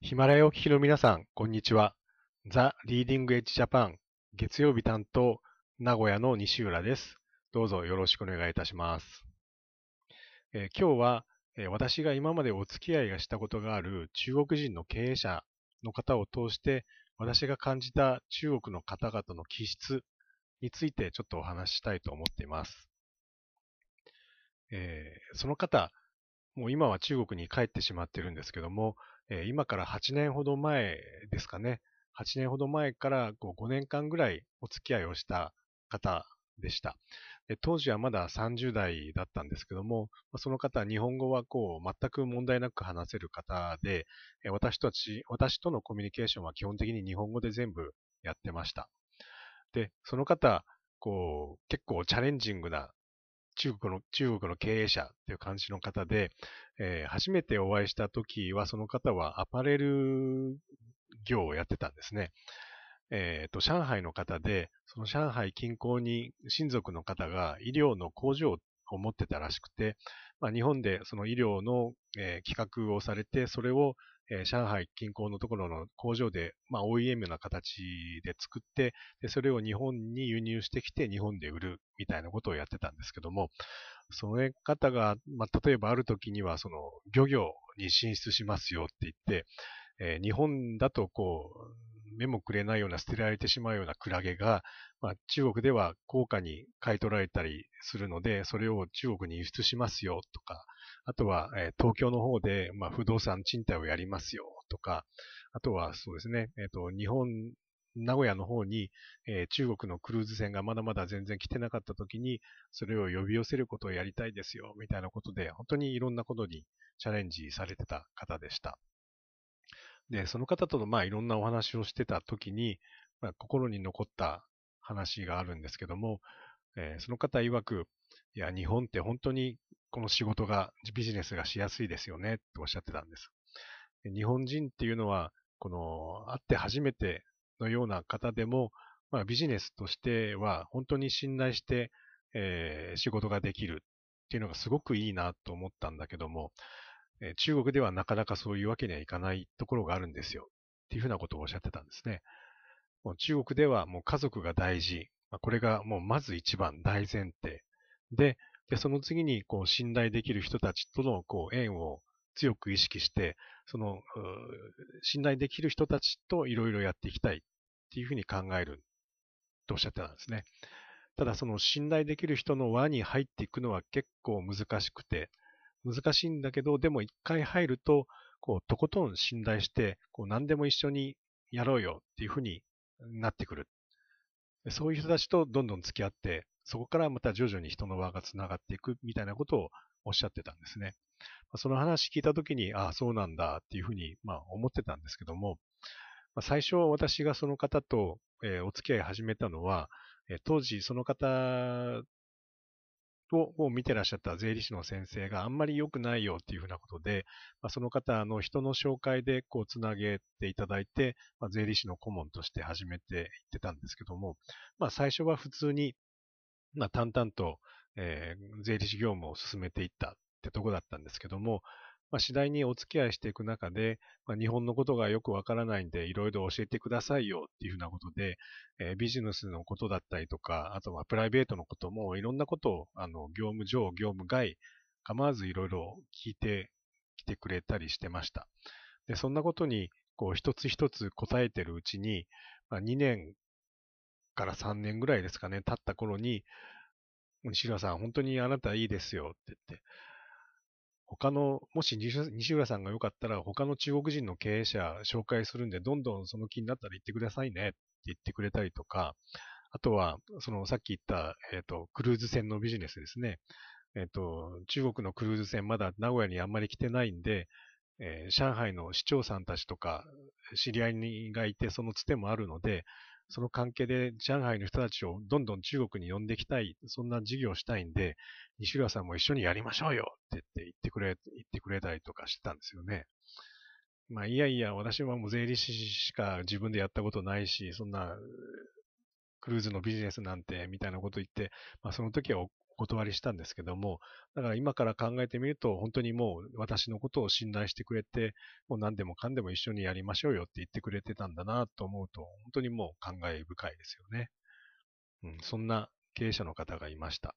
ヒマラヤをお聞きの皆さん、こんにちは。ザ・リーディング・エッジ・ジャパン、月曜日担当、名古屋の西浦です。どうぞよろしくお願いいたします。えー、今日は、えー、私が今までお付き合いがしたことがある中国人の経営者の方を通して、私が感じた中国の方々の気質についてちょっとお話ししたいと思っています。えー、その方、もう今は中国に帰ってしまってるんですけども、え今から8年ほど前ですかね。8年ほど前からこう5年間ぐらいお付き合いをした方でした。当時はまだ30代だったんですけども、その方は日本語はこう全く問題なく話せる方で、私たち、私とのコミュニケーションは基本的に日本語で全部やってました。で、その方、こう、結構チャレンジングな中国の、中国の経営者っていう感じの方で、えー、初めてお会いした時は、その方はアパレル業をやってたんですね。えっ、ー、と、上海の方で、その上海近郊に親族の方が医療の工場を持ってたらしくて、まあ、日本でその医療の、えー、企画をされて、それをえー、上海近郊のところの工場で、まあ、OEM な形で作って、で、それを日本に輸入してきて日本で売るみたいなことをやってたんですけども、その方が、まあ、例えばある時には、その、漁業に進出しますよって言って、えー、日本だとこう、目もくれないような捨てられてしまうようなクラゲが、まあ、中国では高価に買い取られたりするので、それを中国に輸出しますよとか、あとは、えー、東京の方で、まあ、不動産賃貸をやりますよとか、あとはそうですね、えっ、ー、と、日本、名古屋の方に、えー、中国のクルーズ船がまだまだ全然来てなかった時に、それを呼び寄せることをやりたいですよ、みたいなことで、本当にいろんなことにチャレンジされてた方でした。で、その方との、まあ、いろんなお話をしてた時に、まあ、心に残った話があるんですけども、えー、その方曰く、いや、日本って本当にこの仕事が、ビジネスがしやすいですよね、とおっしゃってたんです。日本人っていうのは、この、会って初めてのような方でも、まあ、ビジネスとしては、本当に信頼して、えー、仕事ができるっていうのがすごくいいなと思ったんだけども、中国ではなかなかそういうわけにはいかないところがあるんですよ。っていうふうなことをおっしゃってたんですね。もう中国ではもう家族が大事。これがもうまず一番大前提。で、で、その次に、こう、信頼できる人たちとの、こう、縁を強く意識して、その、信頼できる人たちといろいろやっていきたいっていうふうに考えるとおっしゃってたんですね。ただ、その信頼できる人の輪に入っていくのは結構難しくて、難しいんだけど、でも一回入ると、こう、とことん信頼して、こう、何でも一緒にやろうよっていうふうになってくる。そういう人たちとどんどん付き合って、そこからまた徐々に人の輪が繋がっていくみたいなことをおっしゃってたんですね。その話聞いたときに、ああ、そうなんだっていうふうに、まあ、思ってたんですけども、最初私がその方と、お付き合い始めたのは、当時その方を見てらっしゃった税理士の先生があんまり良くないよっていうふうなことで、まあ、その方の人の紹介でこうつなげていただいて、まあ、税理士の顧問として始めていってたんですけども、まあ、最初は普通に、まあ、淡々と、えー、税理士業務を進めていったってとこだったんですけども、まあ、次第にお付き合いしていく中で、まあ、日本のことがよくわからないんで、いろいろ教えてくださいよっていうふうなことで、えー、ビジネスのことだったりとか、あとはプライベートのことも、いろんなことを、あの、業務上、業務外、構わずいろいろ聞いてきてくれたりしてました。で、そんなことに、こう、一つ一つ答えてるうちに、まあ、2年から3年ぐらいですかね、経った頃に、西浦さん、本当にあなたいいですよって言って、他の、もし西浦さんがよかったら、他の中国人の経営者紹介するんで、どんどんその気になったら言ってくださいねって言ってくれたりとか、あとは、そのさっき言った、えっ、ー、と、クルーズ船のビジネスですね。えっ、ー、と、中国のクルーズ船まだ名古屋にあんまり来てないんで、えー、上海の市長さんたちとか、知り合いがいて、そのつてもあるので、その関係で上海の人たちをどんどん中国に呼んできたい、そんな事業をしたいんで、西浦さんも一緒にやりましょうよって言ってくれ、言ってくれたりとかしてたんですよね。まあ、いやいや、私はもう税理士しか自分でやったことないし、そんな、クルーズのビジネスなんて、みたいなこと言って、まあ、その時はお断りしたんですけども、だから今から考えてみると、本当にもう私のことを信頼してくれて、もう何でもかんでも一緒にやりましょうよって言ってくれてたんだなと思うと、本当にもう感慨深いですよね。うん、そんな経営者の方がいました。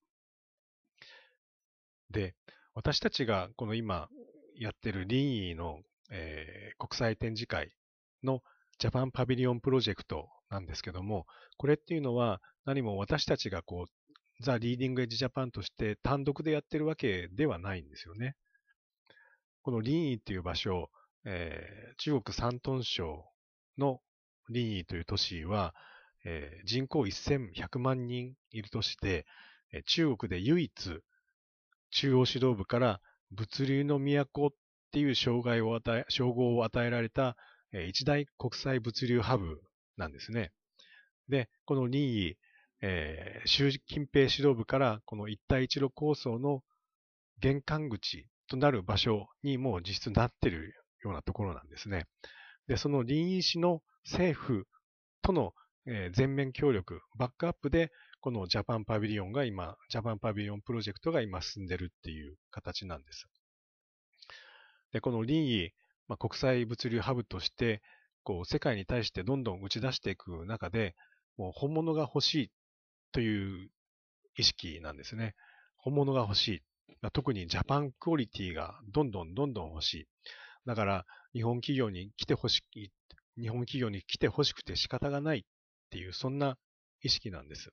で、私たちがこの今やってるリーの、えー、国際展示会のジャパンパビリオンプロジェクトなんですけども、これっていうのは何も私たちがこう、ザ・リーディング・エッジ・ジャパンとして単独でやってるわけではないんですよね。このリーっていう場所、えー、中国山東省のリーという都市は、えー、人口1100万人いる都市で、中国で唯一中央指導部から物流の都っていう障害を与え、称号を与えられた、一大国際物流ハブなんですね。で、このリー、えー、習近平指導部からこの一帯一路構想の玄関口となる場所にもう実質なっているようなところなんですね。で、その臨沂市の政府との、全面協力、バックアップで、このジャパンパビリオンが今、ジャパンパビリオンプロジェクトが今進んでるっていう形なんです。で、この臨沂、まあ、国際物流ハブとして、こう、世界に対してどんどん打ち出していく中で、もう本物が欲しいという意識なんですね。本物が欲しい。特にジャパンクオリティがどんどんどんどん欲しい。だから、日本企業に来てほしい、日本企業に来てほしくて仕方がないっていう、そんな意識なんです。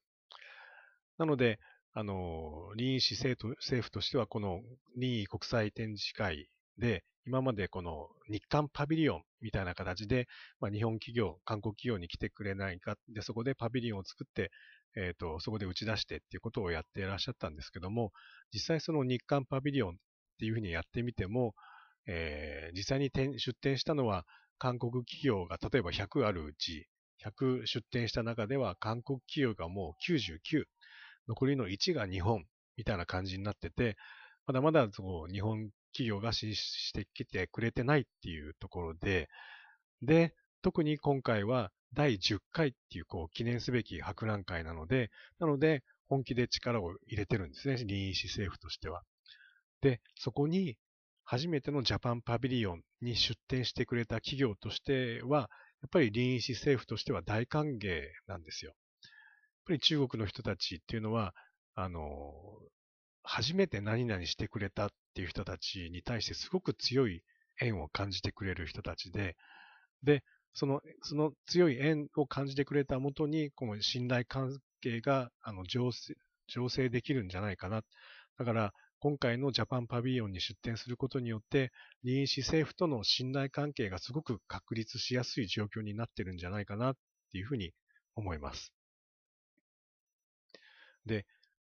なので、あの、臨沂市政府としては、この臨沂国際展示会で、今までこの日韓パビリオンみたいな形で、まあ、日本企業、韓国企業に来てくれないか、で、そこでパビリオンを作って、えっ、ー、と、そこで打ち出してっていうことをやっていらっしゃったんですけども、実際その日韓パビリオンっていうふうにやってみても、えー、実際に出展したのは、韓国企業が例えば100あるうち、100出展した中では、韓国企業がもう99、残りの1が日本みたいな感じになってて、まだまだそ日本企業が進出してきてくれてないっていうところで、で、特に今回は第10回っていうこう記念すべき博覧会なので、なので本気で力を入れてるんですね、臨沂市政府としては。で、そこに初めてのジャパンパビリオンに出展してくれた企業としては、やっぱり臨沂市政府としては大歓迎なんですよ。ぱり中国の人たちっていうのは、あの、初めて何々してくれたっていう人たちに対してすごく強い縁を感じてくれる人たちで、で、その、その強い縁を感じてくれたもとに、この信頼関係が、あの、醸成、醸できるんじゃないかな。だから、今回のジャパンパビリオンに出展することによって、臨沂政府との信頼関係がすごく確立しやすい状況になってるんじゃないかなっていうふうに思います。で、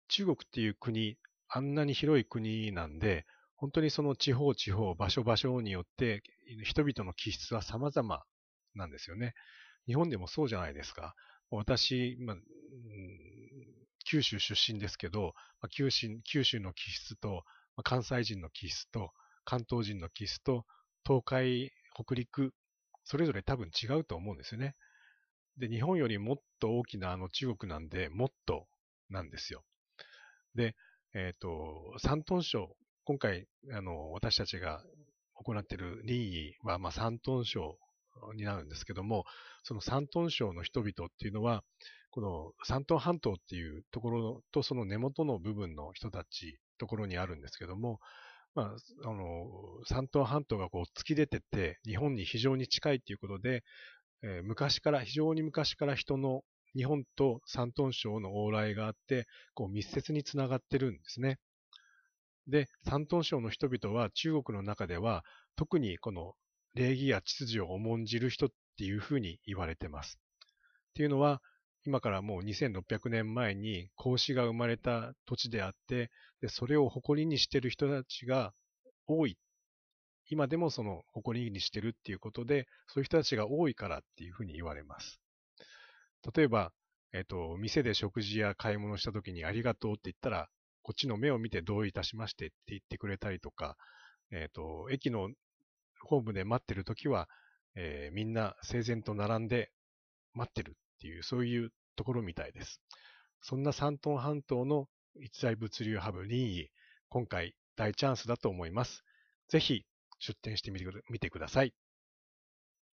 中国っていう国、あんなに広い国なんで、本当にその地方地方、場所場所によって、人々の気質は様々なんですよね。日本でもそうじゃないですか。私、まあ、九州出身ですけど、九州九州の気質と、関西人の気質と、関東人の気質と、東海、北陸、それぞれ多分違うと思うんですよね。で、日本よりもっと大きなあの中国なんで、もっとなんですよ。で、えっ、ー、と、山東省、今回、あの、私たちが行っている任意は、まあ、山東省になるんですけども、その山東省の人々っていうのは、この山東半島っていうところとその根元の部分の人たち、ところにあるんですけども、まあ、あの、山東半島がこう突き出てて、日本に非常に近いっていうことで、えー、昔から、非常に昔から人の日本と山東省の往来があって、こう密接につながってるんですね。で、山東省の人々は中国の中では、特にこの礼儀や秩序を重んじる人っていうふうに言われてます。っていうのは、今からもう2600年前に孔子が生まれた土地であって、でそれを誇りにしてる人たちが多い。今でもその誇りにしてるっていうことで、そういう人たちが多いからっていうふうに言われます。例えば、えっ、と、店で食事や買い物した時にありがとうって言ったら、こっちの目を見てどういたしましてって言ってくれたりとか、えっ、と、駅のホームで待ってる時は、えー、みんな整然と並んで待ってるっていう、そういうところみたいです。そんな山東半島の一大物流ハブ任意、今回大チャンスだと思います。ぜひ出店してみてください。